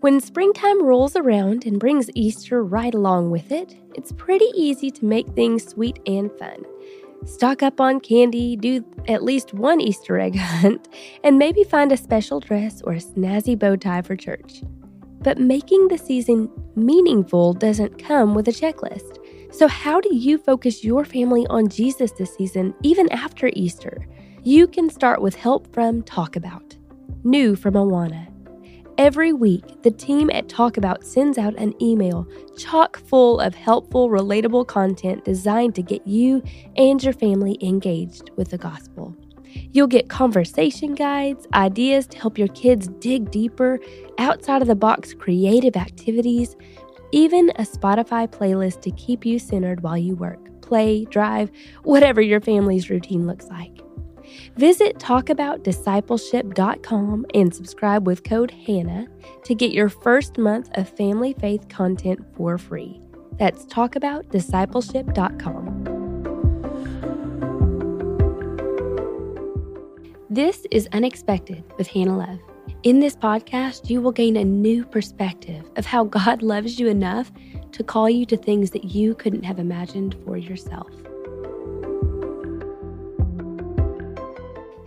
When springtime rolls around and brings Easter right along with it, it's pretty easy to make things sweet and fun. Stock up on candy, do at least one Easter egg hunt, and maybe find a special dress or a snazzy bow tie for church. But making the season meaningful doesn't come with a checklist. So, how do you focus your family on Jesus this season, even after Easter? You can start with help from Talk About, new from Awana. Every week, the team at Talk About sends out an email chock full of helpful, relatable content designed to get you and your family engaged with the gospel. You'll get conversation guides, ideas to help your kids dig deeper, outside of the box creative activities, even a Spotify playlist to keep you centered while you work, play, drive, whatever your family's routine looks like. Visit talkaboutdiscipleship.com and subscribe with code HANNAH to get your first month of family faith content for free. That's talkaboutdiscipleship.com. This is Unexpected with Hannah Love. In this podcast, you will gain a new perspective of how God loves you enough to call you to things that you couldn't have imagined for yourself.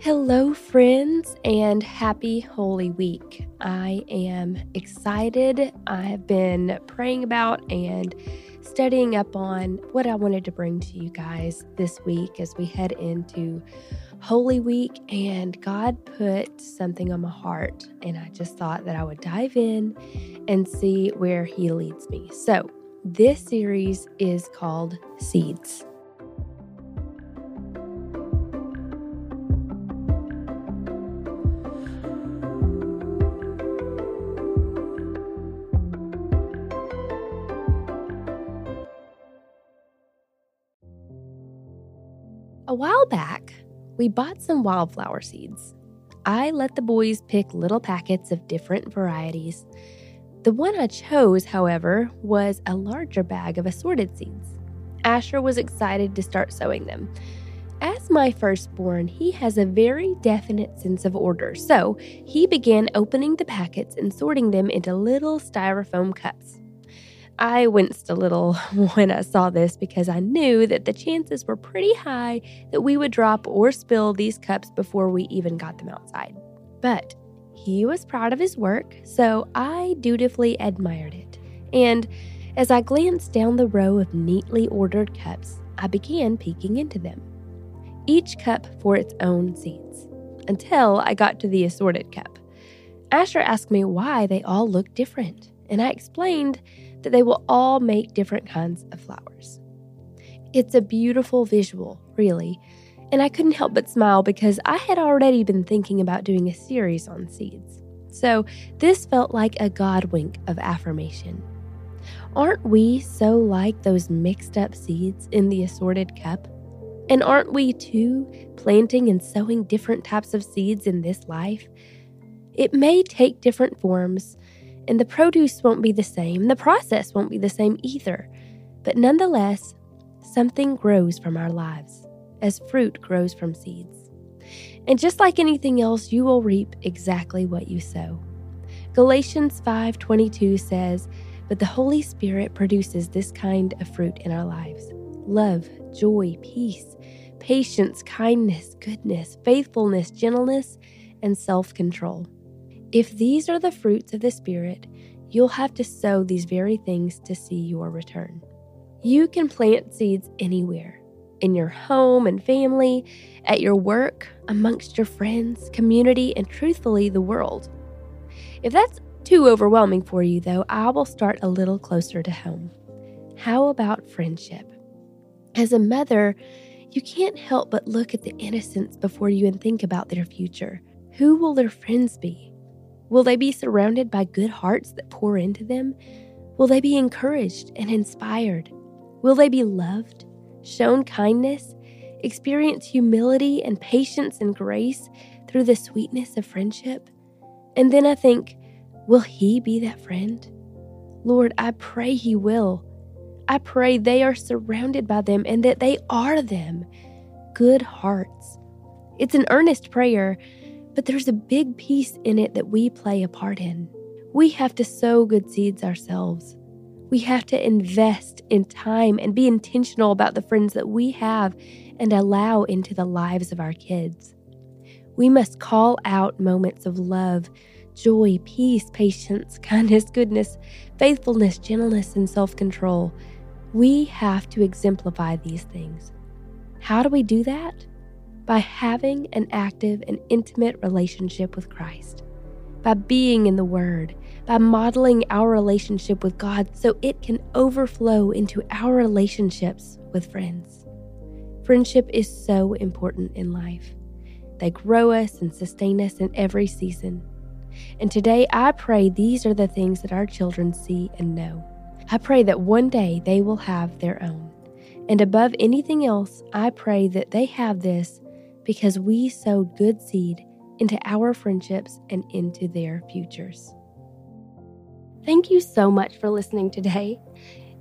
Hello, friends, and happy Holy Week. I am excited. I have been praying about and studying up on what I wanted to bring to you guys this week as we head into Holy Week, and God put something on my heart, and I just thought that I would dive in and see where He leads me. So, this series is called Seeds. A while back, we bought some wildflower seeds. I let the boys pick little packets of different varieties. The one I chose, however, was a larger bag of assorted seeds. Asher was excited to start sowing them. As my firstborn, he has a very definite sense of order, so he began opening the packets and sorting them into little styrofoam cups. I winced a little when I saw this because I knew that the chances were pretty high that we would drop or spill these cups before we even got them outside. But he was proud of his work, so I dutifully admired it. And as I glanced down the row of neatly ordered cups, I began peeking into them. Each cup for its own seeds, until I got to the assorted cup. Asher asked me why they all looked different, and I explained that they will all make different kinds of flowers. It's a beautiful visual, really, and I couldn't help but smile because I had already been thinking about doing a series on seeds. So this felt like a God wink of affirmation. Aren't we so like those mixed up seeds in the assorted cup? And aren't we too planting and sowing different types of seeds in this life? It may take different forms, and the produce won't be the same, the process won't be the same either. But nonetheless, something grows from our lives, as fruit grows from seeds. And just like anything else, you will reap exactly what you sow. Galatians 5:22 says, "But the Holy Spirit produces this kind of fruit in our lives: love, joy, peace, patience, kindness, goodness, faithfulness, gentleness, and self-control." If these are the fruits of the Spirit, you'll have to sow these very things to see your return. You can plant seeds anywhere in your home and family, at your work, amongst your friends, community, and truthfully, the world. If that's too overwhelming for you, though, I will start a little closer to home. How about friendship? As a mother, you can't help but look at the innocents before you and think about their future. Who will their friends be? Will they be surrounded by good hearts that pour into them? Will they be encouraged and inspired? Will they be loved, shown kindness, experience humility and patience and grace through the sweetness of friendship? And then I think, will he be that friend? Lord, I pray he will. I pray they are surrounded by them and that they are them. Good hearts. It's an earnest prayer but there's a big piece in it that we play a part in. We have to sow good seeds ourselves. We have to invest in time and be intentional about the friends that we have and allow into the lives of our kids. We must call out moments of love, joy, peace, patience, kindness, goodness, faithfulness, gentleness, and self control. We have to exemplify these things. How do we do that? By having an active and intimate relationship with Christ, by being in the Word, by modeling our relationship with God so it can overflow into our relationships with friends. Friendship is so important in life. They grow us and sustain us in every season. And today I pray these are the things that our children see and know. I pray that one day they will have their own. And above anything else, I pray that they have this because we sowed good seed into our friendships and into their futures. Thank you so much for listening today.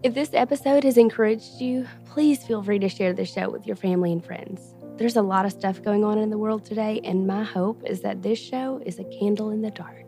If this episode has encouraged you, please feel free to share the show with your family and friends. There's a lot of stuff going on in the world today, and my hope is that this show is a candle in the dark.